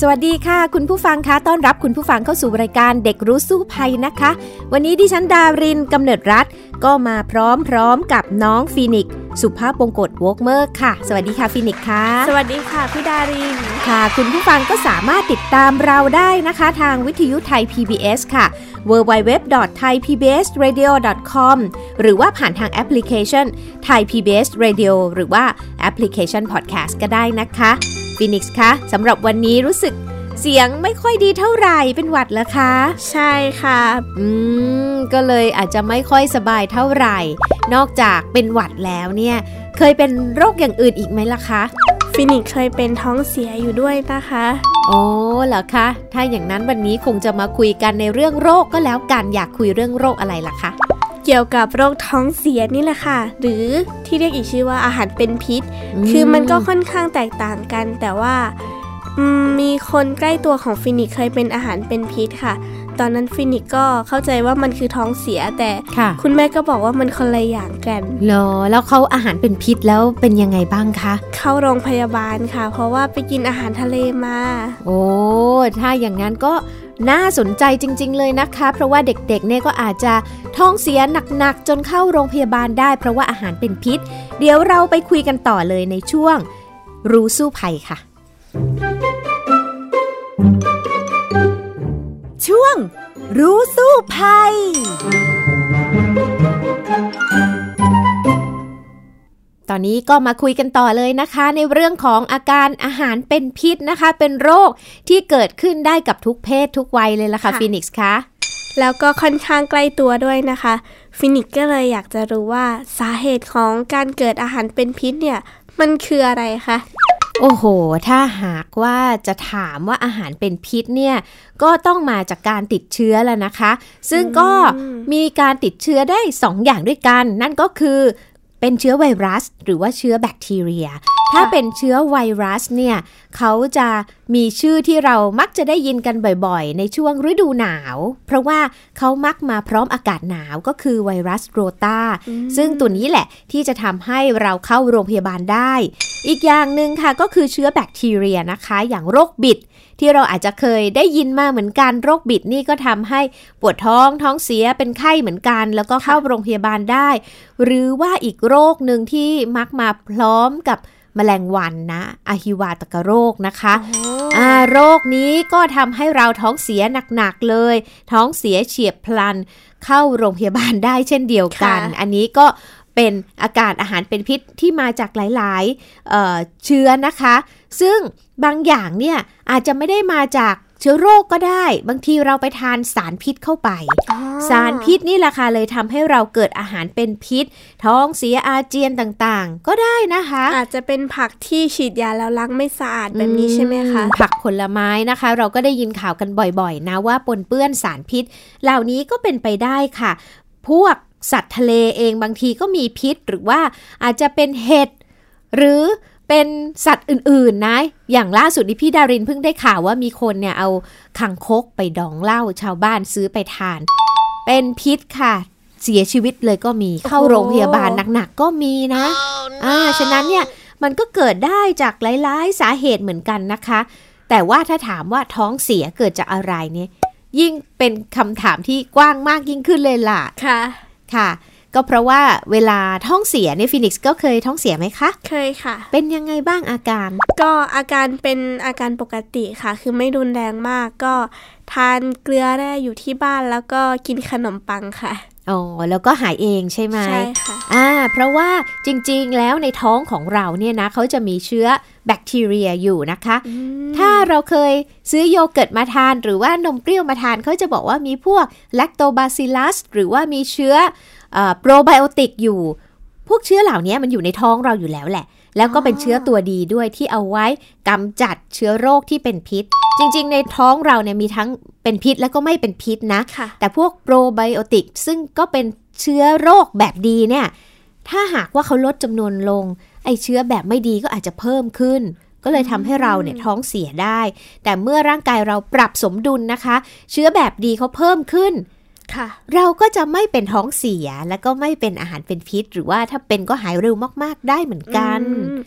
สวัสดีค่ะ คุณผู้ฟังคะต้อนรับคุณผู้ฟังเข้าสู่รายการเด็กรู้สู้ภัยนะคะ วันนี้ดิฉันดารินกำเนิดรัฐ ก็มาพร้อมๆกับน้องฟีนิกสุภาพบงกตวอกเมอร์ค่ะ สวัสดีค่ะฟีนิกค่ะ สวัสดีค่ะพี่ดารินค่ะ คุณผู้ฟังก็สามารถติดตามเราได้นะคะ ทางวิทยุไทย PBS ค่ะ www.thaipbsradio.com หรือว่าผ่านทางแอปพลิเคชัน Thai PBS Radio หรือว่าแอปพลิเคชัน Podcast ก็ได้นะคะ ฟินิกส์คะสำหรับวันนี้รู้สึกเสียงไม่ค่อยดีเท่าไหร่เป็นหวัดเหรอคะ ใช่ค่ะ อืม ก็เลยอาจจะไม่ค่อยสบายเท่าไหร่ นอกจากเป็นหวัดแล้วเนี่ย เคยเป็นโรคอย่างอื่นอีกไหมล่ะคะ ฟินิกเคยเป็นท้องเสียอยู่ด้วยนะคะโอ้เหรอคะ ถ้าอย่างนั้นวันนี้คงจะมาคุยกันในเรื่องโรคก็แล้วกันอยากคุยเรื่องโรคอะไรล่ะคะ เกี่ยวกับโรคท้องเสียนี่แหละค่ะ หรือที่เรียกอีกชื่อว่าอาหารเป็นพิษ คือมันก็ค่อนข้างแตกต่างกัน แต่ว่ามีคนใกล้ตัวของฟินิกเคยเป็นอาหารเป็นพิษค่ะ ตอนนั้นฟินิกก็เข้าใจว่ามันคือท้องเสียแต่คุณแม่ก็บอกว่ามันคนละอย่างกันเหรอแล้วเขาอาหารเป็นพิษแล้วเป็นยังไงบ้างคะ เข้าโรงพยาบาลค่ะ เพราะว่าไปกินอาหารทะเลมา โอ้ ถ้าอย่างนั้นก็ น่าสนใจจริง ๆ เลยนะคะ เพราะว่าเด็กๆเนี่ยก็อาจจะท้องเสียหนักๆ จนเข้าโรงพยาบาลได้ เพราะว่าอาหารเป็นพิษ เดี๋ยวเราไปคุยกันต่อเลยในช่วง รู้สู้ภัยค่ะ ช่วง รู้สู้ภัย ตอนนี้ก็มาคุยกันต่อเลยนะคะ ในเรื่องของอาการอาหารเป็นพิษนะคะ เป็นโรคที่เกิดขึ้นได้กับทุกเพศทุกวัยเลยล่ะค่ะฟินิกส์คะแล้วก็ค่อนข้างใกล้ตัวด้วยนะคะฟินิกก็เลยอยากจะรู้ว่าสาเหตุของการเกิดอาหารเป็นพิษเนี่ยมันคืออะไรคะโอ้โห ถ้าหากว่าจะถามว่าอาหารเป็นพิษเนี่ยก็ต้องมาจากการติดเชื้อแล้วนะคะ ซึ่งก็มีการติดเชื้อได้2 อย่างด้วยกัน นั่นก็คือ เป็นเชื้อไวรัส หรือว่าเชื้อแบคทีเรีย ถ้าเป็นเชื้อไวรัสเนี่ยเขาจะมีชื่อที่เรามักจะได้ยินกันบ่อยๆ ในช่วงฤดูหนาว เพราะว่าเขามักมาพร้อมอากาศหนาวก็คือไวรัสโรตาซึ่งตัวนี้แหละที่จะทำให้เราเข้าโรงพยาบาลได้ อีกอย่างหนึ่งค่ะก็คือเชื้อแบคทีเรียนะคะ อย่างโรคบิด ที่เราอาจจะเคยได้ยินมาเหมือนกันโรคบิดนี่ก็ทำให้ปวดท้องท้องเสียเป็นไข้เหมือนกัน แล้วก็เข้าโรงพยาบาลได้ หรือว่าอีกโรคหนึ่งที่มักมาพร้อมกับมแมลงวันนะอะฮิวาตกโรคนะคะอ่าโรคนี้ก็ทำให้เราท้องเสียหนักๆเลย ท้องเสียเฉียบพลัน เข้าโรงพยาบาลได้เช่นเดียวกัน อันนี้ก็ เป็นอาการอาหารเป็นพิษที่มาจากหลายๆเเชื้อนะคะ ซึ่งบางอย่างเนี่ยอาจจะไม่ได้มาจากเชื้อโรคก็ได้ บางทีเราไปทานสารพิษเข้าไป สารพิษนี่แหละค่ะเลยทำให้เราเกิดอาหารเป็นพิษ ท้องเสียอาเจียนต่างๆ ก็ได้นะคะ อาจจะเป็นผักที่ฉีดยาแล้วล้างไม่สะอาดแบบนี้ใช่ไหมคะผักผลไม้นะคะ เราก็ได้ยินข่าวกันบ่อยๆ นะว่าปนเปื้อนสารพิษ เหล่านี้ก็เป็นไปได้ค่ะ พวก สัตว์ทะเลเองบางทีก็มีพิษ หรือว่าอาจจะเป็นเห็ดหรือเป็นสัตว์อื่นๆนะ อย่างล่าสุดที่พี่ดารินเพิ่งได้ข่าวว่ามีคนเนี่ยเอาคังคกไปดองเหล้าชาวบ้านซื้อไปทาน เป็นพิษค่ะ เสียชีวิตเลยก็มีเข้าโรงพยาบาลหนักๆก็มีนะ อ่าฉะนั้นเนี่ยมันก็เกิดได้จากหลายๆ สาเหตุเหมือนกันนะคะ แต่ว่าถ้าถามว่าท้องเสียเกิดจากอะไรเนี่ยยิ่งเป็นคำถามที่กว้างมากยิ่งขึ้นเลยล่ะ ค่ะ ค่ะ ก็เพราะว่าเวลาท้องเสียเนี่ยฟินิกส์ก็เคยท้องเสียไหมคะ เคยค่ะ เป็นยังไงบ้างอาการ ก็อาการเป็นอาการปกติค่ะ คือไม่รุนแรงมากก็ทานเกลือได้อยู่ที่บ้านแล้วก็กินขนมปังค่ะ อ๋อแล้วก็หายเองใช่ไหมใช่ค่ะอ่าเพราะว่าจริงๆแล้วในท้องของเราเนี่ยนะเขาจะมีเชื้อแบคทีเรียอยู่นะคะ ถ้าเราเคยซื้อโยเกิร์ตมาทาน หรือว่านมเปรี้ยวมาทานเขาจะบอกว่ามีพวกแลคโตบาซิลัสหรือว่ามีเชื้อโปรไบโอติกอยู่ พวกเชื้อเหล่านี้มันอยู่ในท้องเราอยู่แล้วแหละ แล้วก็เป็นเชื้อตัวดีด้วยที่เอาไว้กำจัดเชื้อโรคที่เป็นพิษ จริง ๆ ในท้องเราเนี่ยมีทั้งเป็นพิษแล้วก็ไม่เป็นพิษนะค่ะแต่พวกโปรไบโอติกซึ่งก็เป็นเชื้อโรคแบบดีเนี่ยถ้าหากว่าเขาลดจำนวนลง ไอเชื้อแบบไม่ดีก็อาจจะเพิ่มขึ้น ก็เลยทำให้เราเนี่ยท้องเสียได้ แต่เมื่อร่างกายเราปรับสมดุลนะคะ เชื้อแบบดีเขาเพิ่มขึ้นค่ะ เราก็จะไม่เป็นท้องเสียแล้วก็ไม่เป็นอาหารเป็นพิษ หรือว่าถ้าเป็นก็หายเร็วมาก ๆ ได้เหมือนกันอืม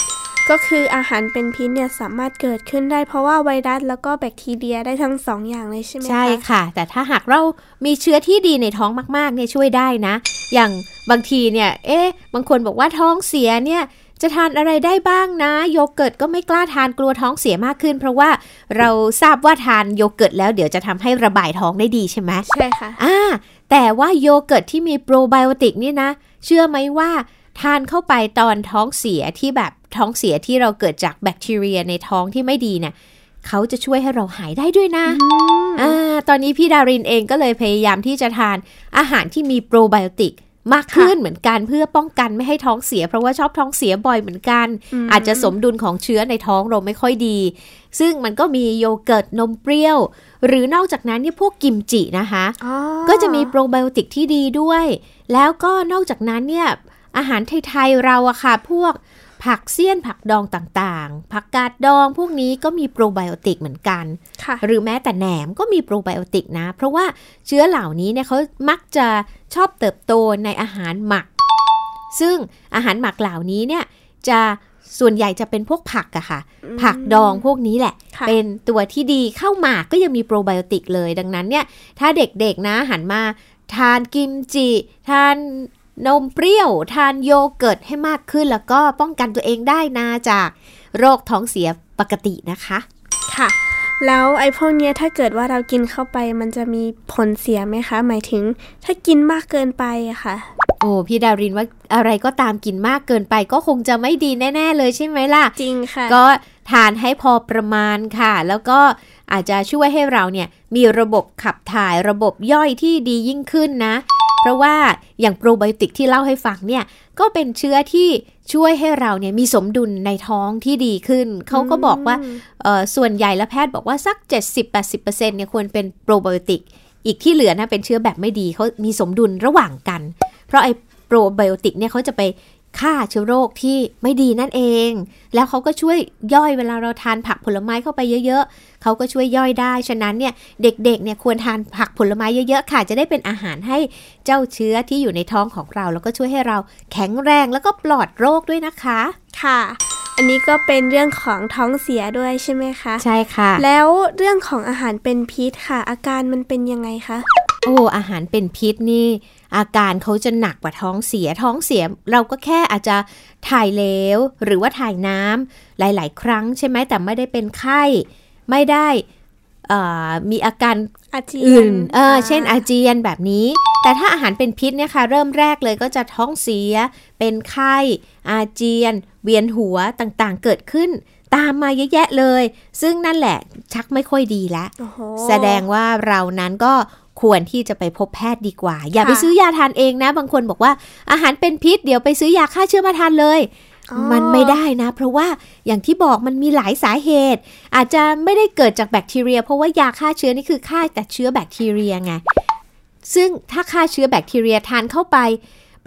ก็คืออาหารเป็นพิษเนี่ยสามารถเกิดขึ้นได้ เพราะว่าไวรัสแล้วก็แบคทีเรียได้ทั้งสองอย่างเลยใช่ไหมคะใช่ค่ะ แต่ถ้าหากเรามีเชื้อที่ดีในท้องมากๆเนี่ยช่วยได้นะ อย่างบางทีเนี่ย เอ๊ะ บางคนบอกว่าท้องเสียเนี่ย จะทานอะไรได้บ้างนะโยเกิร์ตก็ไม่กล้าทานกลัวท้องเสียมากขึ้น เพราะว่าเราทราบว่าทานโยเกิร์ตแล้วเดี๋ยวจะทำให้ระบายท้องได้ดีใช่ไหมใช่ค่ะอ่าแต่ว่าโยเกิร์ตที่มีโปรไบโอติกนี่นะ เชื่อไหมว่าทานเข้าไปตอนท้องเสียที่แบบท้องเสียที่เราเกิดจากแบคทีเรียในท้องที่ไม่ดีเนี่ยเขาจะช่วยให้เราหายได้ด้วยนะอ่าตอนนี้พี่ดารินเองก็เลยพยายามที่จะทานอาหารที่มีโปรไบโอติก มากขึ้นเหมือนกันเพื่อป้องกันไม่ให้ท้องเสีย เพราะว่าชอบท้องเสียบ่อยเหมือนกันอืมอาจจะสมดุลของเชื้อในท้องเราไม่ค่อยดี ซึ่งมันก็มีโยเกิร์ตนมเปรี้ยว หรือนอกจากนั้นเนี่ยพวกกิมจินะคะอ๋อก็จะมีโปรไบโอติกที่ดีด้วย แล้วก็นอกจากนั้นเนี่ยอาหารไทยๆเราอะค่ะพวก ผักเสี้ยนผักดองต่างๆ ผักกาดดองพวกนี้ก็มีโปรไบโอติกเหมือนกันค่ะหรือแม้แต่แหนมก็มีโปรไบโอติกนะ เพราะว่าเชื้อเหล่านี้เนี่ยเขามักจะชอบเติบโตในอาหารหมัก ซึ่งอาหารหมักเหล่านี้เนี่ยจะส่วนใหญ่จะเป็นพวกผักอะค่ะ ผักดองพวกนี้แหละค่ะเป็นตัวที่ดีเข้าหมากก็ยังมีโปรไบโอติกเลย ดังนั้นเนี่ย ถ้าเด็กๆนะหันมาทานกิมจิ ทาน นมเปรี้ยวทานโยเกิร์ตให้มากขึ้นแล้วก็ป้องกันตัวเองได้นะจากโรคท้องเสียปกตินะคะ ค่ะ แล้วไอ้พวกเนี้ยถ้าเกิดว่าเรากินเข้าไปมันจะมีผลเสียไหมคะ หมายถึงถ้ากินมากเกินไปอะค่ะ โอ้พี่ดารินว่าอะไรก็ตามกินมากเกินไปก็คงจะไม่ดีแน่ ๆ เลยใช่ไหมล่ะ จริงค่ะ ก็ทานให้พอประมาณค่ะ แล้วก็อาจจะช่วยให้เราเนี่ยมีระบบขับถ่ายระบบย่อยที่ดียิ่งขึ้นนะ เพราะว่าอย่างโปรไบโอติกที่เล่าให้ฟังเนี่ยก็เป็นเชื้อที่ช่วยให้เราเนี่ยมีสมดุลในท้องที่ดีขึ้น เขาก็บอกว่าเอ่อส่วนใหญ่แล้วแพทย์บอกว่าสัก 70-80%เนี่ยควรเป็นโปรไบโอติก อีกที่เหลือนะเป็นเชื้อแบบไม่ดีเขามีสมดุลระหว่างกัน เพราะไอ้โปรไบโอติกเนี่ยเขาจะไป ฆ่าเชื้อโรคที่ไม่ดีนั่นเอง แล้วเขาก็ช่วยย่อยเวลาเราทานผักผลไม้เข้าไปเยอะๆเขาก็ช่วยย่อยได้ ฉะนั้นเนี่ยเด็กๆเนี่ยควรทานผักผลไม้เยอะๆค่ะ จะได้เป็นอาหารให้เจ้าเชื้อที่อยู่ในท้องของเรา แล้วก็ช่วยให้เราแข็งแรงแล้วก็ปลอดโรคด้วยนะคะ ค่ะ อันนี้ก็เป็นเรื่องของท้องเสียด้วยใช่ไหมคะ ใช่ค่ะ แล้วเรื่องของอาหารเป็นพิษค่ะ อาการมันเป็นยังไงคะ โอ้อาหารเป็นพิษนี่ อาการเขาจะหนักกว่าท้องเสียท้องเสีย เราก็แค่อาจจะถ่ายเหลวหรือว่าถ่ายน้ำหลาย ๆ ครั้งใช่ไหมแต่ไม่ได้เป็นไข้ ไม่ได้เอ่อมีอาการอาเจียนอื่นเออเช่นอาเจียนแบบนี้ แต่ถ้าอาหารเป็นพิษเนี่ยค่ะเริ่มแรกเลยก็จะท้องเสีย เป็นไข้ อาเจียน เวียนหัวต่างๆ เกิดขึ้น ตามมาเยอะแยะเลย ซึ่งนั่นแหละชักไม่ค่อยดีแล้วโอ้โหแสดงว่าเรานั้นก็ ควรที่จะไปพบแพทย์ดีกว่า อย่าค่ะไปซื้อยาทานเองนะ บางคนบอกว่าอาหารเป็นพิษ เดี๋ยวไปซื้อยาฆ่าเชื้อมาทานเลยอ๋อมันไม่ได้นะ เพราะว่าอย่างที่บอกมันมีหลายสาเหตุ อาจจะไม่ได้เกิดจากแบคทีเรีย เพราะว่ายาฆ่าเชื้อนี่คือฆ่าแต่เชื้อแบคทีเรียไงซึ่งถ้าฆ่าเชื้อแบคทีเรียทานเข้าไป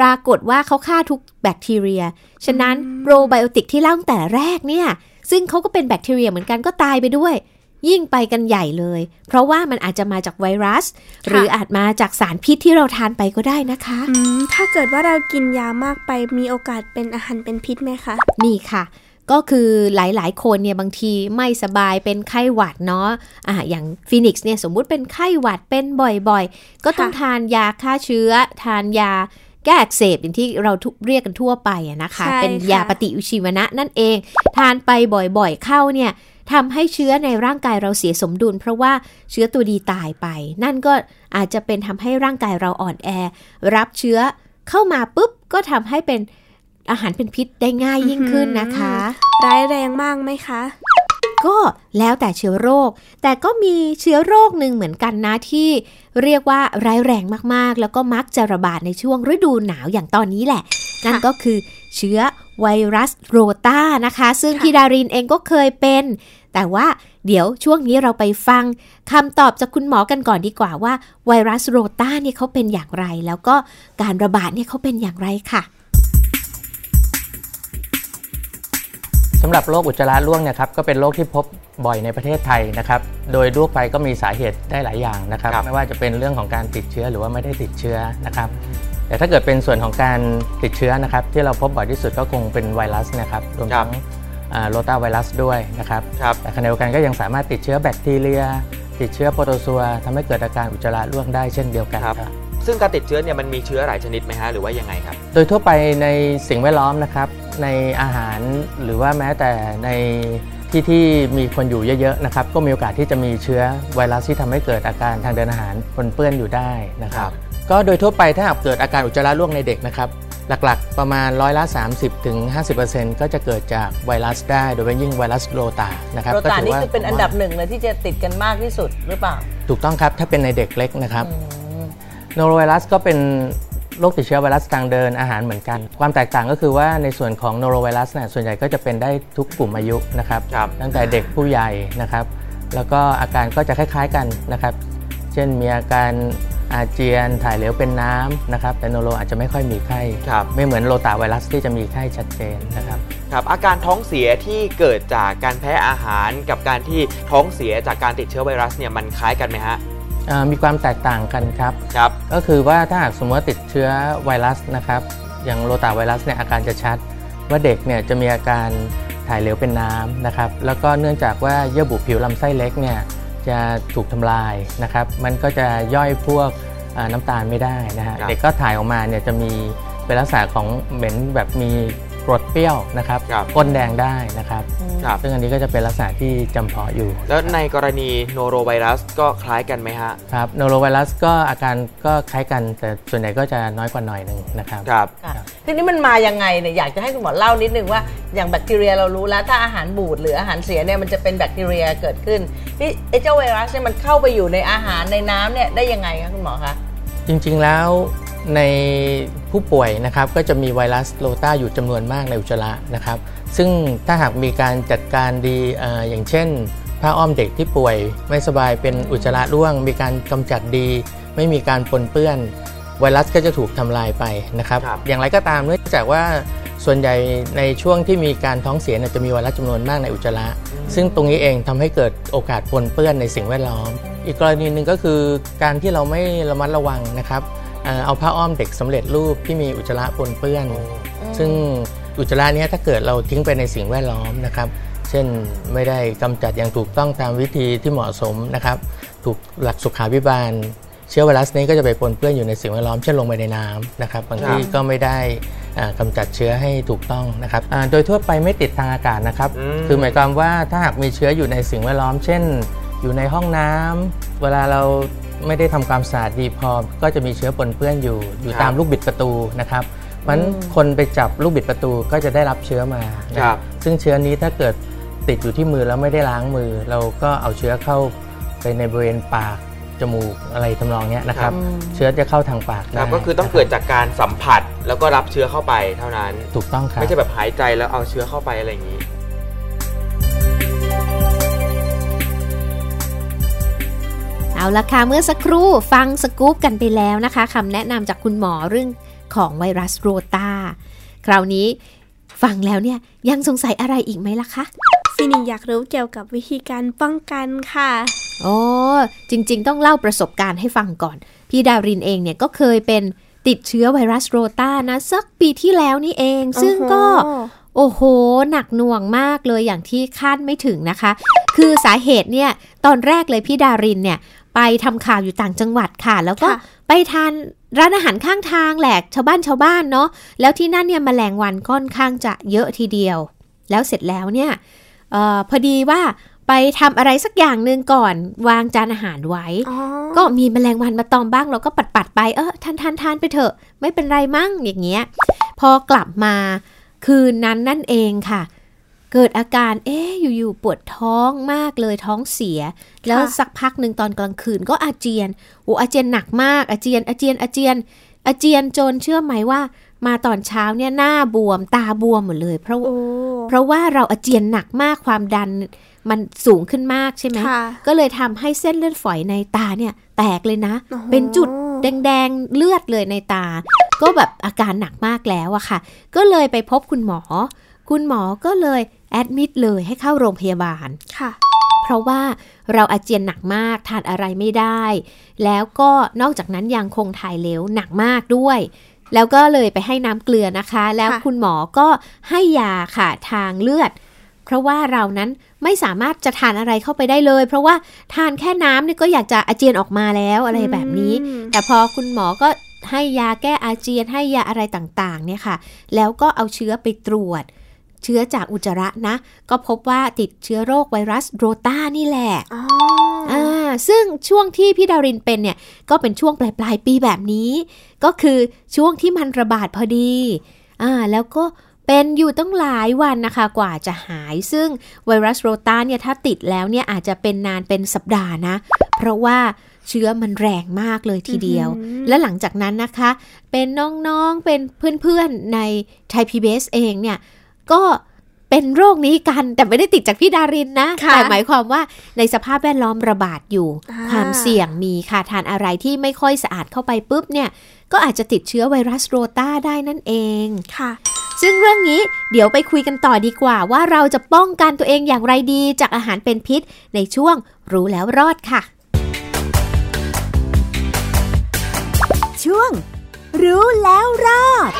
ปรากฏว่าเขาฆ่าทุกแบคทีเรีย ฉะนั้นโปรไบโอติกที่เล่าตั้งแต่แรกเนี่ย ซึ่งเขาก็เป็นแบคทีเรียเหมือนกันก็ตายไปด้วย ยิ่งไปกันใหญ่เลย เพราะว่ามันอาจจะมาจากไวรัส หรืออาจมาจากสารพิษที่เราทานไปก็ได้นะคะอืมถ้าเกิดว่าเรากินยามากไปมีโอกาสเป็นอาหารเป็นพิษไหมคะมีค่ะก็คือหลายๆ คนเนี่ยบางทีไม่สบายเป็นไข้หวัดเนาะอ่าอย่างฟีนิกซ์เนี่ยสมมุติเป็นไข้หวัดเป็นบ่อยๆ ก็ต้องค่ะทานยาฆ่าเชื้อ ทานยาแก้อักเสบอย่างที่เราทุกเรียกกันทั่วไปอะนะคะใช่เป็นยาค่ะปฏิชีวนะนั่นเอง ทานไปบ่อยๆ เข้าเนี่ย ทำให้เชื้อในร่างกายเราเสียสมดุล เพราะว่าเชื้อตัวดีตายไป นั่นก็อาจจะเป็นทำให้ร่างกายเราอ่อนแอ รับเชื้อเข้ามาปุ๊บก็ทำให้เป็นอาหารเป็นพิษได้ง่ายยิ่งขึ้นนะคะ ร้ายแรงมากไหมคะ ก็แล้วแต่เชื้อโรค แต่ก็มีเชื้อโรคหนึ่งเหมือนกันนะที่ เรียกว่าร้ายแรงมากๆ แล้วก็มักจะระบาดในช่วงฤดูหนาวอย่างตอนนี้แหละ นั่นก็คือเชื้อไวรัสโรตานะคะ ซึ่งพี่ดารินเองก็เคยเป็น แต่ว่าเดี๋ยวช่วงนี้เราไปฟังคำตอบจากคุณหมอกันก่อนดีกว่าว่า ไวรัสโรตาเนี่ยเขาเป็นอย่างไร แล้วก็การระบาดเนี่ยเขาเป็นอย่างไรค่ะสำหรับโรคอุจจาระร่วงเนี่ยครับก็เป็นโรคที่พบบ่อยในประเทศไทยนะครับ โดยทั่วไปก็มีสาเหตุได้หลายอย่างนะครับครับไม่ว่าจะเป็นเรื่องของการติดเชื้อหรือว่าไม่ได้ติดเชื้อนะครับ แต่ถ้าเกิดเป็นส่วนของการติดเชื้อนะครับ ที่เราพบบ่อยที่สุดก็คงเป็นไวรัสนะครับรวมทั้ง โรตาไวรัสด้วยนะครับครับแต่ขณะเดียวกันก็ยังสามารถติดเชื้อแบคทีเรีย ติดเชื้อโปรโตซัวทำให้เกิดอาการอุจจาระร่วงได้เช่นเดียวกันครับครับซึ่งการติดเชื้อเนี่ยมันมีเชื้อหลายชนิดไหมฮะหรือว่ายังไงครับ โดยทั่วไปในสิ่งแวดล้อมนะครับ ในอาหารหรือว่าแม้แต่ในที่ที่มีคนอยู่เยอะๆนะครับ ก็มีโอกาสที่จะมีเชื้อไวรัสที่ทำให้เกิดอาการทางเดินอาหารปนเปื้อนอยู่ได้นะคครัรับบก็โดยทั่วไปถ้าหากเกิดอาการอุจจาระร่วงในเด็กนะครับ หลักๆ ประมาณร้อยละ 30ถึง50%ก็จะเกิดจากไวรัสได้ โดยเฉพาะยิ่งไวรัสโรตานะครับโรก็ตาถืนี่ว่าคือเป็นอันดับหนึ่งเลยที่จะติดกันมากที่สุดหรือเปล่า ถูกต้องครับถ้าเป็นในเด็กเล็กนะครับอืมโนโรไวรัสก็เป็นโรคติดเชื้อไวรัสทางเดินอาหารเหมือนกัน ความแตกต่างก็คือว่าในส่วนของโนโรไวรัสเนี่ยส่วนใหญ่ก็จะเป็นได้ทุกกลุ่มอายุนะครับครับตั้งแต่เด็กผู้ใหญ่นะครับ แล้วก็อาการก็จะคล้าย ๆกันนะครับ เช่นมีอาการ อาเจียนถ่ายเหลวเป็นน้ำนะครับแต่โนโรอาจจะไม่ค่อยมีไข้ครับไม่เหมือนโรตาไวรัสที่จะมีไข้ชัดเจนนะครับครับอาการท้องเสียที่เกิดจากการแพ้อาหารกับการที่ท้องเสียจากการติดเชื้อไวรัสเนี่ยมันคล้ายกันไหมฮะอ่ามีความแตกต่างกันครับครับ ก็คือว่าถ้าหากสมมติว่าติดเชื้อไวรัสนะครับอย่างโรตาไวรัสเนี่ยอาการจะชัด ว่าเด็กเนี่ยจะมีอาการถ่ายเหลวเป็นน้ำนะครับแล้วก็เนื่องจากว่าเยื่อบุผิวลำไส้เล็กเนี่ย จะถูกทำลายนะครับ มันก็จะย่อยพวกอ่าน้ำตาลไม่ได้นะฮะครับเด็กก็ถ่ายออกมาเนี่ยจะมีเป็นลักษณะของเหม็นแบบมี กรดเปรี้ยวนะครับครับก้นแดงได้นะครับครับ ซึ่งอันนี้ก็จะเป็นลักษณะที่จำเพาะอยู่แล้วในกรณีโนโรไวรัสก็คล้ายกันไหมฮะ ครับโนโรไวรัสก็อาการก็คล้ายกัน แต่ส่วนใหญ่ก็จะน้อยกว่าหน่อยหนึ่งนะครับ ครับ ค่ะทีนี้มันมายังไงเนี่ยอยากจะให้คุณหมอเล่านิดนึงว่าอย่างแบคทีเรียเรารู้แล้วถ้าอาหารบูดหรืออาหารเสียเนี่ยมันจะเป็นแบคทีเรียเกิดขึ้นนี่ไอ้เจ้าไวรัสเนี่ยมันเข้าไปอยู่ในอาหารในน้ำเนี่ยได้ยังไงคะคุณหมอคะ จริงๆแล้ว ในผู้ป่วยนะครับก็จะมีไวรัสโรตาอยู่จำนวนมากในอุจจาระนะครับ ซึ่งถ้าหากมีการจัดการดีเอออย่างเช่นผ้าอ้อมเด็กที่ป่วยไม่สบายเป็นอุจจาระร่วง มีการกำจัดดี ไม่มีการปนเปื้อน ไวรัสก็จะถูกทำลายไปนะครับครับอย่างไรก็ตามเนื่องจากว่าส่วนใหญ่ในช่วงที่มีการท้องเสียเนี่ยจะมีไวรัสจำนวนมากในอุจจาระ ซึ่งตรงนี้เองทำให้เกิดโอกาสปนเปื้อนในสิ่งแวดล้อม อีกกรณีหนึ่งก็คือการที่เราไม่ระมัดระวังนะครับ เอ่อเอาผ้าอ้อมเด็กสำเร็จรูปที่มีอุจจาระปนเปื้อน ซึ่งอุจจาระเนี้ถ้าเกิดเราทิ้งไปในสิ่งแวดล้อมนะครับ เช่นไม่ได้กำจัดอย่างถูกต้องตามวิธีที่เหมาะสมนะครับ ถูกหลักสุขาภิบาล เชื้อไวรัสนี้ก็จะไปปนเปื้อนอยู่ในสิ่งแวดล้อมเช่นลงไปในน้ำนะครับบางทีก็ไม่ได้อ่ากำจัดเชื้อให้ถูกต้องนะครับอ่าโดยทั่วไปไม่ติดทางอากาศนะครับอืมคือหมายความว่าถ้าหากมีเชื้ออยู่ในสิ่งแวดล้อม เช่น อยู่ในห้องน้ำเวลาเรา ไม่ได้ทำความสะอาดดีพอ ก็จะมีเชื้อปนเปื้อนอยู่อยู่ตามลูกบิดประตูนะครับเพราะฉะนั้นคนไปจับลูกบิดประตูก็จะได้รับเชื้อมานะครับซึ่งเชื้อนี้ถ้าเกิดติดอยู่ที่มือแล้วไม่ได้ล้างมือ เราก็เอาเชื้อเข้าไปในบริเวณปากจมูกอะไรทำนองเนี้ยนะครับ เชื้อจะเข้าทางปากคได้รับก็คือต้องเกิดจากการสัมผัสแล้วก็รับเชื้อเข้าไปเท่านั้น ถูกต้องครับไม่ใช่แบบหายใจแล้วเอาเชื้อเข้าไปอะไรอย่างนี้ เอาละค่ะเมื่อสักครู่ฟังสกู๊ปกันไปแล้วนะคะคำแนะนำจากคุณหมอเรื่องของไวรัสโรตาคราวนี้ฟังแล้วเนี่ยยังสงสัยอะไรอีกไหมล่ะคะฟินิกอยากรู้เกี่ยวกับวิธีการป้องกันค่ะโอ้จริงๆ ต้องเล่าประสบการณ์ให้ฟังก่อน พี่ดารินเองเนี่ยก็เคยเป็นติดเชื้อไวรัสโรตานะสักปีที่แล้วนี่เอง ซึ่งก็โอ้โห หนักหน่วงมากเลยอย่างที่คาดไม่ถึงนะคะ คือสาเหตุเนี่ย ตอนแรกเลยพี่ดารินเนี่ย ไปทำข่าวอยู่ต่างจังหวัดค่ะ แล้วก็ค่ะไปทานร้านอาหารข้างทางแหลกชาวบ้านชาวบ้านเนาะแล้วที่นั่นเนี่ยแมลงวันค่อนข้างจะเยอะทีเดียว แล้วเสร็จแล้วเนี่ยเออพอดีว่าไปทำอะไรสักอย่างหนึ่งก่อนวางจานอาหารไว้อ๋อก็มีแมลงวันมาตอมบ้างเราก็ปัดปัดๆไปเออทานทานทานไปเถอะไม่เป็นไรมั่งอย่างเงี้ย พอกลับมาคืนนั้นนั่นเองค่ะ เกิดอาการเอ๊ะอยู่ๆปวดท้องมากเลยท้องเสีย แล้วสักพักหนึ่งตอนกลางคืนก็อาเจียนโอ้อาเจียนหนักมากอาเจียนอาเจียนอาเจียน อาเจียนจนเชื่อไหมว่า มาตอนเช้าเนี่ยหน้าบวมตาบวมหมดเลย เพราะโอ้เพราะว่าเราอาเจียนหนักมากความดันมันสูงขึ้นมากใช่ไหมค่ะก็เลยทำให้เส้นเลือดฝอยในตาเนี่ยแตกเลยนะโอ้โหเป็นจุดแดงๆเลือดเลยในตา ก็แบบอาการหนักมากแล้วอะค่ะ ก็เลยไปพบคุณหมอ คุณหมอก็เลย แอดมิดเลยให้เข้าโรงพยาบาลค่ะ เพราะว่าเราอาเจียนหนักมากทานอะไรไม่ได้ แล้วก็นอกจากนั้นยังคงถ่ายเหลวหนักมากด้วย แล้วก็เลยไปให้น้ำเกลือนะคะ แล้วค่ะคุณหมอก็ให้ยาค่ะทางเลือด เพราะว่าเรานั้นไม่สามารถจะทานอะไรเข้าไปได้เลย เพราะว่าทานแค่น้ำเนี่ยก็อยากจะอาเจียนออกมาแล้วอะไรแบบนี้อืมแต่พอคุณหมอก็ให้ยาแก้อาเจียนให้ยาอะไรต่างๆ เนี่ยค่ะ แล้วก็เอาเชื้อไปตรวจ เชื้อจากอุจจาระนะ ก็พบว่าติดเชื้อโรคไวรัสโรตานี่แหละอ๋ออ่าซึ่งช่วงที่พี่ดารินเป็นเนี่ย ก็เป็นช่วงปลายปลายๆปีแบบนี้ ก็คือช่วงที่มันระบาดพอดีอ่าแล้วก็เป็นอยู่ต้องหลายวันนะคะกว่าจะหาย ซึ่งไวรัสโรตาเนี่ยถ้าติดแล้วเนี่ยอาจจะเป็นนานเป็นสัปดาห์นะ เพราะว่าเชื้อมันแรงมากเลยทีเดียว และหลังจากนั้นนะคะ เป็นน้องๆ เป็นเพื่อนๆ ในไทยพีบีเองเนี่ย ก็เป็นโรคนี้กันแต่ไม่ได้ติดจากพี่ดารินนะค่ะแต่หมายความว่าในสภาพแวดล้อมระบาดอยู่อ่าความเสี่ยงมีค่ะทานอะไรที่ไม่ค่อยสะอาดเข้าไปปุ๊บเนี่ย ก็อาจจะติดเชื้อไวรัสโรตาได้นั่นเองค่ะ ซึ่งเรื่องนี้เดี๋ยวไปคุยกันต่อดีกว่า ว่าเราจะป้องกันตัวเองอย่างไรดีจากอาหารเป็นพิษ ในช่วงรู้แล้วรอดค่ะ ช่วง รู้แล้วรอด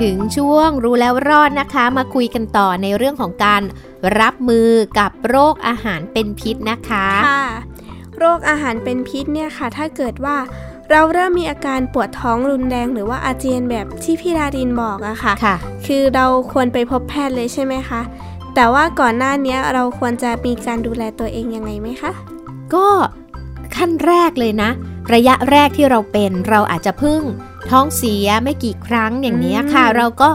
ถึงช่วงรู้แล้วรอดนะคะ มาคุยกันต่อในเรื่องของการรับมือกับโรคอาหารเป็นพิษนะคะค่ะโรคอาหารเป็นพิษเนี่ยค่ะ ถ้าเกิดว่าเราเริ่มมีอาการปวดท้องรุนแรงหรือว่าอาเจียนแบบที่พี่ดารินบอกอะค่ะค่ะคือเราควรไปพบแพทย์เลยใช่ไหมคะ แต่ว่าก่อนหน้านี้เราควรจะมีการดูแลตัวเองยังไงไหมคะ ก็ขั้นแรกเลยนะ ระยะแรกที่เราเป็นเราอาจจะพึ่งท้องเสียไม่กี่ครั้งอย่างนี้ค่ะอืมเราก็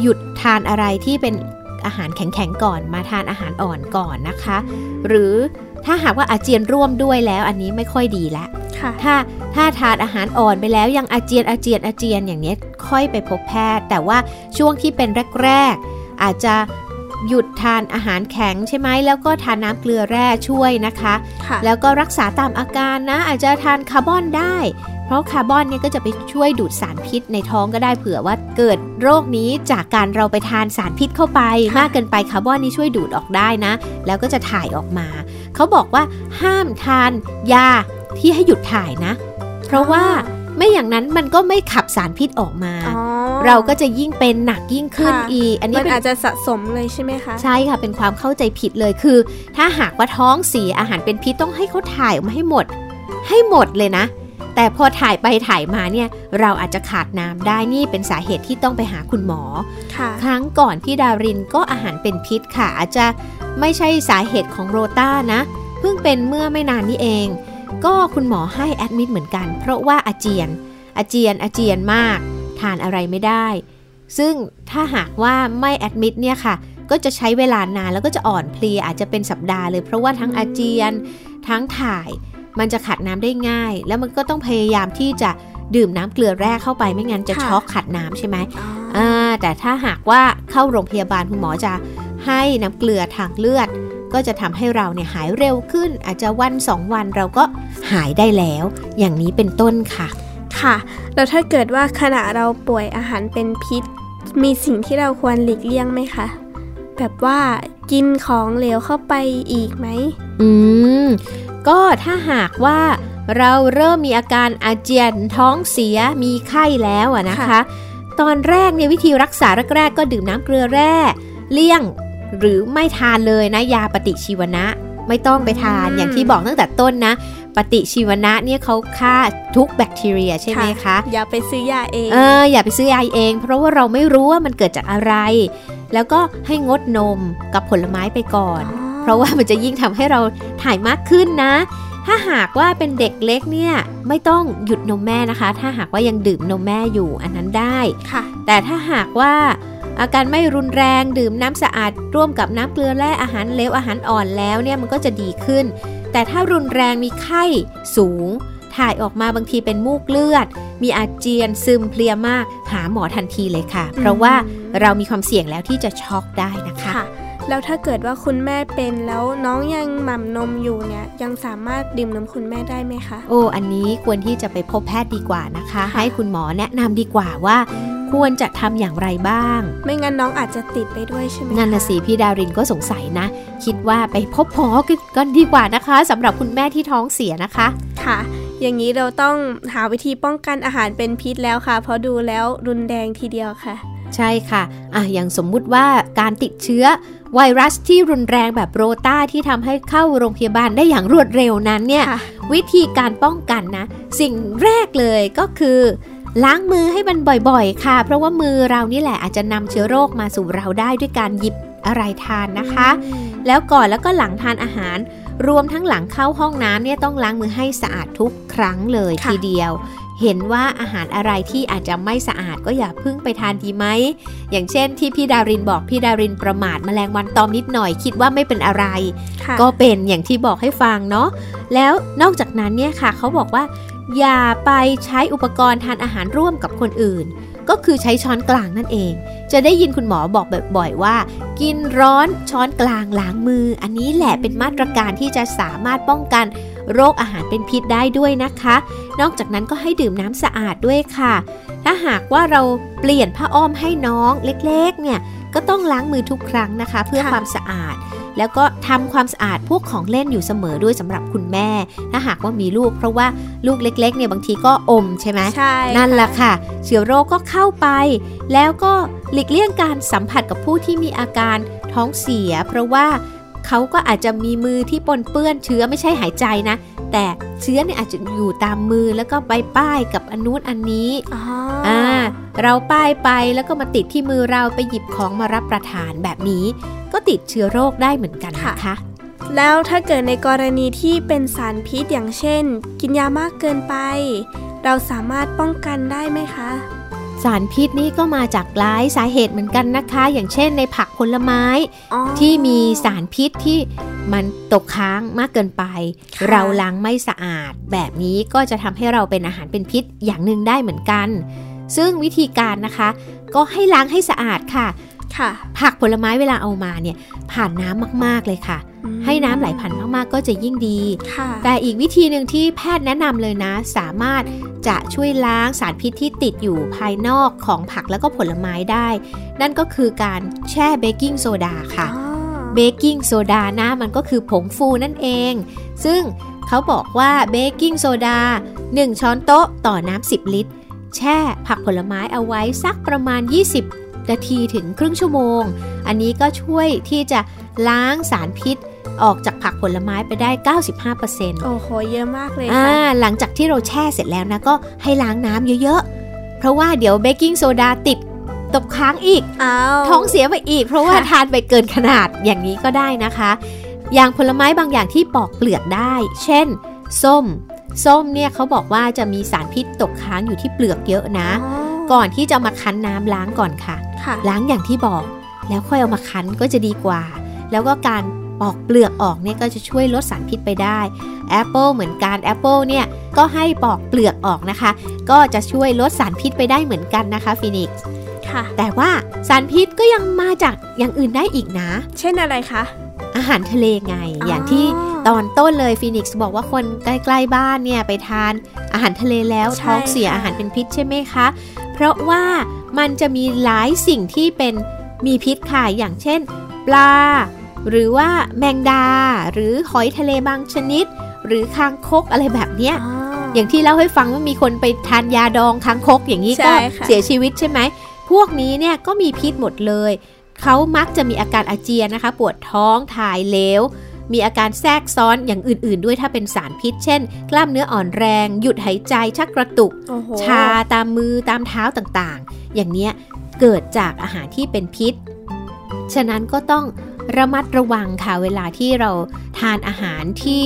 หยุดทานอะไรที่เป็นอาหารแข็งๆก่อน มาทานอาหารอ่อนก่อนนะคะ หรือถ้าหากว่าอาเจียนร่วมด้วยแล้วอันนี้ไม่ค่อยดีละค่ะถ้าถ้าทานอาหารอ่อนไปแล้วยังอาเจียนอาเจียนอาเจียนอย่างนี้ยค่อยไปพบแพทย์ แต่ว่าช่วงที่เป็นแรกๆอาจจะหยุดทานอาหารแข็งใช่ไหมแล้วก็ทานน้ำเกลือแร่ช่วยนะคะค่ะแล้วก็รักษาตามอาการนะ อาจจะทานคาร์บอนได้ เพราะคาร์บอนเนี่ยก็จะไปช่วยดูดสารพิษในท้องก็ได้เผื่อว่าเกิดโรคนี้จากการเราไปทานสารพิษเข้าไปค่ะมากเกินไปคาร์บอนนี่ช่วยดูดออกได้นะ แล้วก็จะถ่ายออกมา เขาบอกว่าห้ามทานยาที่ให้หยุดถ่ายนะ เพราะว่าไม่อย่างนั้นมันก็ไม่ขับสารพิษออกมาอ๋อเราก็จะยิ่งเป็นหนักยิ่งขึ้นค่ะอีก อันนี้มันเป็นอาจจะสะสมเลยใช่ไหมคะ ใช่ค่ะ เป็นความเข้าใจผิดเลยคือ ถ้าหากว่าท้องเสียอาหารเป็นพิษต้องให้เขาถ่ายออกมาให้หมด ให้หมดเลยนะ แต่พอถ่ายไปถ่ายมาเนี่ยเราอาจจะขาดน้ำได้นี่เป็นสาเหตุที่ต้องไปหาคุณหมอค่ะครั้งก่อนพี่ดารินก็อาหารเป็นพิษค่ะอาจจะไม่ใช่สาเหตุของโรต้านะ เพิ่งเป็นเมื่อไม่นานนี้เอง ก็คุณหมอให้แอดมิดเหมือนกัน เพราะว่าอาเจียน อาเจียนอาเจียนมาก ทานอะไรไม่ได้ ซึ่งถ้าหากว่าไม่แอดมิดเนี่ยค่ะ ก็จะใช้เวลานานแล้วก็จะอ่อนเพลียอาจจะเป็นสัปดาห์เลย เพราะว่าทั้งอาเจียนทั้งถ่าย มันจะขัดน้ำได้ง่าย แล้วมันก็ต้องพยายามที่จะดื่มน้ำเกลือแร่เข้าไปไม่งั้นจะค่ะช็อกขัดน้ำใช่ไหมอ๋ออ่าแต่ถ้าหากว่าเข้าโรงพยาบาลคุณหมอจะให้น้ำเกลือทางเลือด ก็จะทำให้เราเนี่ยหายเร็วขึ้น อาจจะวันสองวันเราก็หายได้แล้ว อย่างนี้เป็นต้นค่ะ ค่ะ แล้วถ้าเกิดว่าขณะเราป่วยอาหารเป็นพิษ มีสิ่งที่เราควรหลีกเลี่ยงไหมคะแบบว่ากินของเหลวเข้าไปอีกไหม อืม ก็ถ้าหากว่าเราเริ่มมีอาการอาเจียนท้องเสียมีไข้แล้วอะนะคะค่ะตอนแรกเนี่ยวิธีรักษาแรกๆก็ดื่มน้ำเกลือแร่เลี่ยงหรือไม่ทานเลยนะยาปฏิชีวนะ ไม่ต้องไปทานอืมอย่างที่บอกตั้งแต่ต้นนะ ปฏิชีวนะเนี่ยเขาฆ่าทุกแบคทีเรียใช่ไหมคะ อย่าไปซื้อยาเองเอออย่าไปซื้อยาเอง เพราะว่าเราไม่รู้ว่ามันเกิดจากอะไร แล้วก็ให้งดนมกับผลไม้ไปก่อนอ๋อ เพราะว่ามันจะยิ่งทำให้เราถ่ายมากขึ้นนะถ้าถ้าหากว่าเป็นเด็กเล็กเนี่ยไม่ต้องหยุดนมแม่นะคะ ถ้าหากว่ายังดื่มนมแม่อยู่อันนั้นได้ค่ะ แต่ถ้าหากว่าอาการไม่รุนแรงดื่มน้ำสะอาดร่วมกับน้ำเกลือแร่อาหารเลวอาหารอ่อนแล้วเนี่ยมันก็จะดีขึ้น แต่ถ้ารุนแรงมีไข้สูง ถ่ายออกมาบางทีเป็นมูกเลือด มีอาเจียนซึมเพลียมาก หาหมอทันทีเลยค่ะ เพราะว่าเรามีความเสี่ยงแล้วที่จะช็อกได้นะคะค่ะ แล้วถ้าเกิดว่าคุณแม่เป็นแล้วน้องยังหม่ำนมอยู่เนี่ยยังสามารถดื่มนมคุณแม่ได้ไหมคะ โอ้อันนี้ควรที่จะไปพบแพทย์ดีกว่านะคะ ให้คุณหมอแนะนำดีกว่าว่าควรจะทำอย่างไรบ้าง ไม่งั้นน้องอาจจะติดไปด้วยใช่ไหมคนั่นนะสิพี่ดารินก็สงสัยนะ คิดว่าไปพบหมอกันดีกว่านะคะสำหรับคุณแม่ที่ท้องเสียนะคะ ค่ะ อย่างนี้เราต้องหาวิธีป้องกันอาหารเป็นพิษแล้วค่ะ เพราะดูแล้วรุนแรงทีเดียวค่ะ ใช่ค่ะอะ อย่างสมมุติว่าการติดเชื้อไวรัสที่รุนแรงแบบโรตาที่ทำให้เข้าโรงพยาบาลได้อย่างรวดเร็วนั้นเนี่ยค่ะวิธีการป้องกันนะ สิ่งแรกเลยก็คือ ล้างมือให้มันบ่อยๆ ค่ะ เพราะว่ามือเรานี่แหละอาจจะนำเชื้อโรคมาสู่เราได้ด้วยการหยิบอะไรทานนะคะ แล้วก่อนแล้วก็หลังทานอาหาร รวมทั้งหลังเข้าห้องน้ำเนี่ยต้องล้างมือให้สะอาดทุกครั้งเลยค่ะทีเดียว เห็นว่าอาหารอะไรที่อาจจะไม่สะอาดก็อย่าเพิ่งไปทานดีไหม อย่างเช่นที่พี่ดารินบอกพี่ดารินประมาทแมลงวันตอมนิดหน่อยคิดว่าไม่เป็นอะไรค่ะก็เป็นอย่างที่บอกให้ฟังเนาะ แล้วนอกจากนั้นเนี่ยค่ะเขาบอกว่า อย่าไปใช้อุปกรณ์ทานอาหารร่วมกับคนอื่น ก็คือใช้ช้อนกลางนั่นเอง จะได้ยินคุณหมอบอกบ่อยๆว่า กินร้อนช้อนกลางล้างมือ อันนี้แหละเป็นมาตรการที่จะสามารถป้องกัน โรคอาหารเป็นพิษได้ด้วยนะคะ นอกจากนั้นก็ให้ดื่มน้ำสะอาดด้วยค่ะ ถ้าหากว่าเราเปลี่ยนผ้าอ้อมให้น้องเล็กๆ เนี่ยก็ต้องล้างมือทุกครั้งนะคะ เพื่อค่ะความสะอาด แล้วก็ทำความสะอาดพวกของเล่นอยู่เสมอด้วยสำหรับคุณแม่ ถ้าหากว่ามีลูก เพราะว่าลูกเล็กๆเนี่ยบางทีก็อมใช่ไหมใช่นั่นแหละค่ะ เชื้อโรคก็เข้าไป แล้วก็หลีกเลี่ยงการสัมผัสกับผู้ที่มีอาการท้องเสีย เพราะว่า เขาก็อาจจะมีมือที่ปนเปื้อนเชื้อไม่ใช่หายใจนะ แต่เชื้อเนี่ยอาจจะอยู่ตามมือแล้วก็ไปป้ายกับอันนู้นอันนี้อ๋ออ่าเราป้ายไปแล้วก็มาติดที่มือเราไปหยิบของมารับประทานแบบนี้ ก็ติดเชื้อโรคได้เหมือนกันนะคะแล้วถ้าเกิดในกรณีที่เป็นสารพิษอย่างเช่น กินยามากเกินไป เราสามารถป้องกันได้ไหมคะ สารพิษนี่ก็มาจากหลายสาเหตุเหมือนกันนะคะ อย่างเช่นในผักผลไม้อ๋อที่มีสารพิษที่มันตกค้างมากเกินไปค่ะเราล้างไม่สะอาด แบบนี้ก็จะทำให้เราเป็นอาหารเป็นพิษอย่างหนึ่งได้เหมือนกัน ซึ่งวิธีการนะคะ ก็ให้ล้างให้สะอาดค่ะค่ะ ผักผลไม้เวลาเอามาเนี่ยผ่านน้ำมากๆเลยค่ะอืมให้น้ำไหลผ่านมากๆ ก็จะยิ่งดีค่ะแต่อีกวิธีหนึ่งที่แพทย์แนะนำเลยนะ สามารถจะช่วยล้างสารพิษที่ติดอยู่ภายนอกของผักแล้วก็ผลไม้ได้ นั่นก็คือการแช่เบกกิ้งโซดาค่ะอ๋อเบกกิ้งโซดานะมันก็คือผงฟูนั่นเอง ซึ่งเขาบอกว่าเบกกิ้งโซดา 1 ช้อนโต๊ะต่อน้ำ10 ลิตร แช่ผักผลไม้เอาไว้สักประมาณ 20 นาทีถึงครึ่งชั่วโมง อันนี้ก็ช่วยที่จะล้างสารพิษออกจากผักผลไม้ไปได้ 95%โอ้โห เยอะมากเลยอ่าค่ะหลังจากที่เราแช่เสร็จแล้วนะ ก็ให้ล้างน้ำเยอะๆ เพราะว่าเดี๋ยวเบกกิ้งโซดาติดตกค้างอีกอ้าวท้องเสียไปอีก เพราะว่าค่ะทานไปเกินขนาดอย่างนี้ก็ได้นะคะ อย่างผลไม้บางอย่างที่ปอกเปลือกได้ เช่น ส้ม ส้มเนี่ยเขาบอกว่าจะมีสารพิษตกค้างอยู่ที่เปลือกเยอะนะอ๋อก่อนที่จะมาคั้นน้ำล้างก่อนค่ะค่ะ ล้างอย่างที่บอก แล้วค่อยเอามาคั้นก็จะดีกว่า แล้วก็การปอกเปลือกออกเนี่ยก็จะช่วยลดสารพิษไปได้แอปเปิลเหมือนกันแอปเปิลเนี่ยก็ให้ปอกเปลือกออกนะคะ ก็จะช่วยลดสารพิษไปได้เหมือนกันนะคะฟินิกซ์ค่ะ แต่ว่าสารพิษก็ยังมาจากอย่างอื่นได้อีกนะ เช่นอะไรคะ อาหารทะเลไงอ๋อออย่างที่ตอนต้นเลยฟินิกซ์บอกว่าคนใกล้ๆบ้านเนี่ยไปทานอาหารทะเลแล้วท้องเสียอาหารเป็นพิษใช่ไหมคะ เพราะว่า มันจะมีหลายสิ่งที่เป็นมีพิษค่ะอย่างเช่น ปลา หรือว่าแมงดา หรือหอยทะเลบางชนิด หรือคางคกอะไรแบบเนี้ยอ๋ออย่างที่เล่าให้ฟังว่ามีคนไปทานยาดองคางคกอย่างนี้ใช่ก็ค่ะเสียชีวิตใช่ไหม พวกนี้เนี่ยก็มีพิษหมดเลย เขามักจะมีอาการอาเจียนนะคะ ปวดท้องถ่ายเหลว มีอาการแทรกซ้อนอย่างอื่นๆ ด้วยถ้าเป็นสารพิษ เช่น กล้ามเนื้ออ่อนแรง หยุดหายใจชักกระตุกโอ้โหชาตามมือตามเท้าต่างๆ อย่างเนี้ยเกิดจากอาหารที่เป็นพิษ ฉะนั้นก็ต้องระมัดระวังค่ะเวลาที่เราทานอาหารที่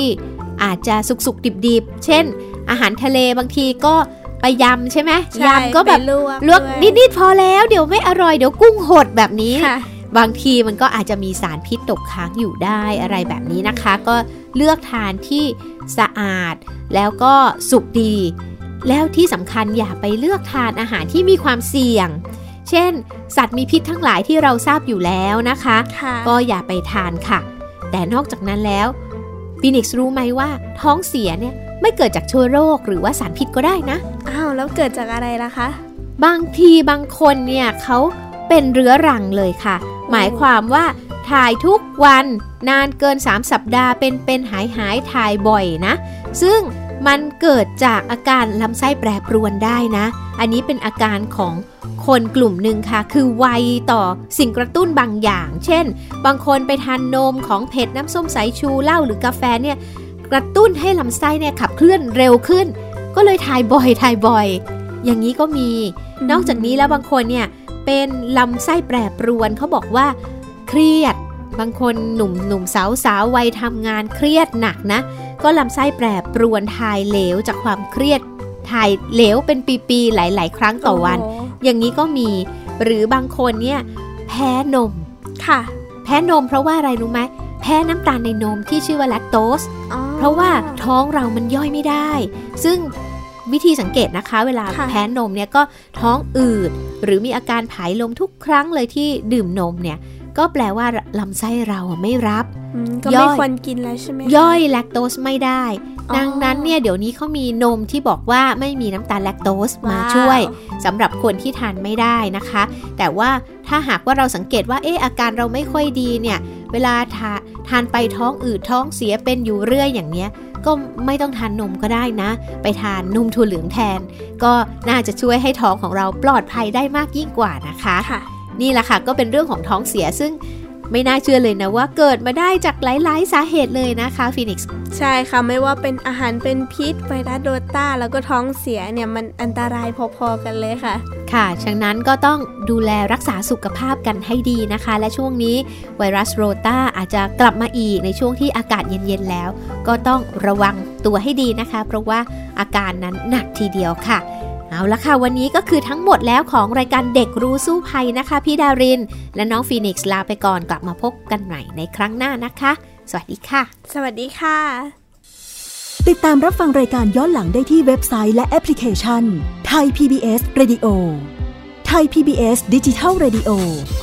อาจจะสุกๆ ดิบๆ เช่น อาหารทะเลบางทีก็ไปยำใช่ไหมใช่ยำก็แบบไปลวกลวกด้วยนิดๆพอแล้ว เดี๋ยวไม่อร่อยเดี๋ยวกุ้งหดแบบนี้ค่ะบางทีมันก็อาจจะมีสารพิษตกค้างอยู่ได้อะไรแบบนี้นะคะ ก็เลือกทานที่สะอาดแล้วก็สุกดี แล้วที่สำคัญอย่าไปเลือกทานอาหารที่มีความเสี่ยง เช่น สัตว์มีพิษทั้งหลายที่เราทราบอยู่แล้วนะคะค่ะก็อย่าไปทานค่ะ แต่นอกจากนั้นแล้วฟินิกซ์รู้ไหมว่าท้องเสียเนี่ยไม่เกิดจากเชื้อโรคหรือว่าสารพิษก็ได้นะ อ้าวแล้วเกิดจากอะไรล่ะคะ บางทีบางคนเนี่ยเขาเป็นเรื้อรังเลยค่ะ หมายความว่าถ่ายทุกวันนานเกิน 3 สัปดาห์เป็นเป็นหายหายถ่ายบ่อยนะ ซึ่ง มันเกิดจากอาการลำไส้แปรปรวนได้นะ อันนี้เป็นอาการของคนกลุ่มหนึ่งค่ะ คือไวต่อสิ่งกระตุ้นบางอย่าง เช่น บางคนไปทานนมของเผ็ดน้ำส้มสายชูเหล้าหรือกาแฟเนี่ยกระตุ้นให้ลำไส้เนี่ยขับเคลื่อนเร็วขึ้น ก็เลยถ่ายบ่อยถ่ายบ่อย อย่างนี้ก็มี นอกจากนี้แล้วบางคนเนี่ยเป็นลำไส้แปรปรวนเขาบอกว่า เครียด บางคนหนุ่มหนุ่มสาวสาววัยทำงานเครียดหนักนะ ก็ลำไส้แปรปรวนถ่ายเหลวจากความเครียดถ่ายเหลวเป็นปีๆหลาย ๆ ครั้งต่อวันโโหอย่างนี้ก็มีหรือบางคนเนี่ยแพ้นมค่ะ แพ้นมเพราะว่าอะไรรู้ไหมแพ้น้ำตาลในนมที่ชื่อว่าแลคโตสอ๋อเพราะว่าท้องเรามันย่อยไม่ได้ ซึ่งวิธีสังเกตนะคะ เวลาค่ะแพ้นมเนี่ยก็ท้องอืดหรือมีอาการผายลมทุกครั้งเลยที่ดื่มนมเนี่ย ก็แปลว่าลำไส้เราอะไม่รับอืมก็ย่ไม่อยควรกินแล้วใช่ไหมคะย่อยแลคโตสไม่ได้อ๋อดังนั้นเนี่ยเดี๋ยวนี้เขามีนมที่บอกว่าไม่มีน้ำตาลแลคโตสมาว้าวช่วยสำหรับคนที่ทานไม่ได้นะคะ แต่ว่าถ้าหากว่าเราสังเกตว่าเอออาการเราไม่ค่อยดีเนี่ย เวลาทาทานไปท้องอืดท้องเสียเป็นอยู่เรื่อยอย่างเนี้ยก็ไม่ต้องทานนมก็ได้นะ ไปทานนมถั่วเหลืองแทน ก็น่าจะช่วยให้ท้องของเราปลอดภัยได้มากยิ่งกว่านะคะค่ะ นี่แหละค่ะก็เป็นเรื่องของท้องเสียซึ่งไม่น่าเชื่อเลยนะว่าเกิดมาได้จากหลาย ๆ สาเหตุเลยนะคะฟินิกซ์ใช่ค่ะ ไม่ว่าเป็นอาหารเป็นพิษไวรัสโดต้า แล้วก็ท้องเสียเนี่ย มันอันตรายพอ ๆ กันเลยค่ะ ค่ะฉะนั้นก็ต้องดูแลรักษาสุขภาพกันให้ดีนะคะ และช่วงนี้ไวรัสโรตาอาจจะกลับมาอีกในช่วงที่อากาศเย็น ๆ แล้ว ก็ต้องระวังตัวให้ดีนะคะ เพราะว่าอาการนั้นหนักทีเดียวค่ะ เอาละค่ะ วันนี้ก็คือทั้งหมดแล้วของรายการเด็กรู้สู้ภัยนะคะ พี่ดาริน และน้องฟีนิกซ์ลาไปก่อนกลับมาพบกันใหม่ในครั้งหน้านะคะ สวัสดีค่ะ สวัสดีค่ะ ติดตามรับฟังรายการย้อนหลังได้ที่เว็บไซต์และแอปพลิเคชันไทย PBS Radio ไทย PBS ดิจิทัล Radio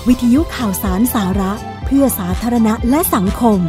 วิทยุข่าวสารสาระ เพื่อสาธารณะและสังคม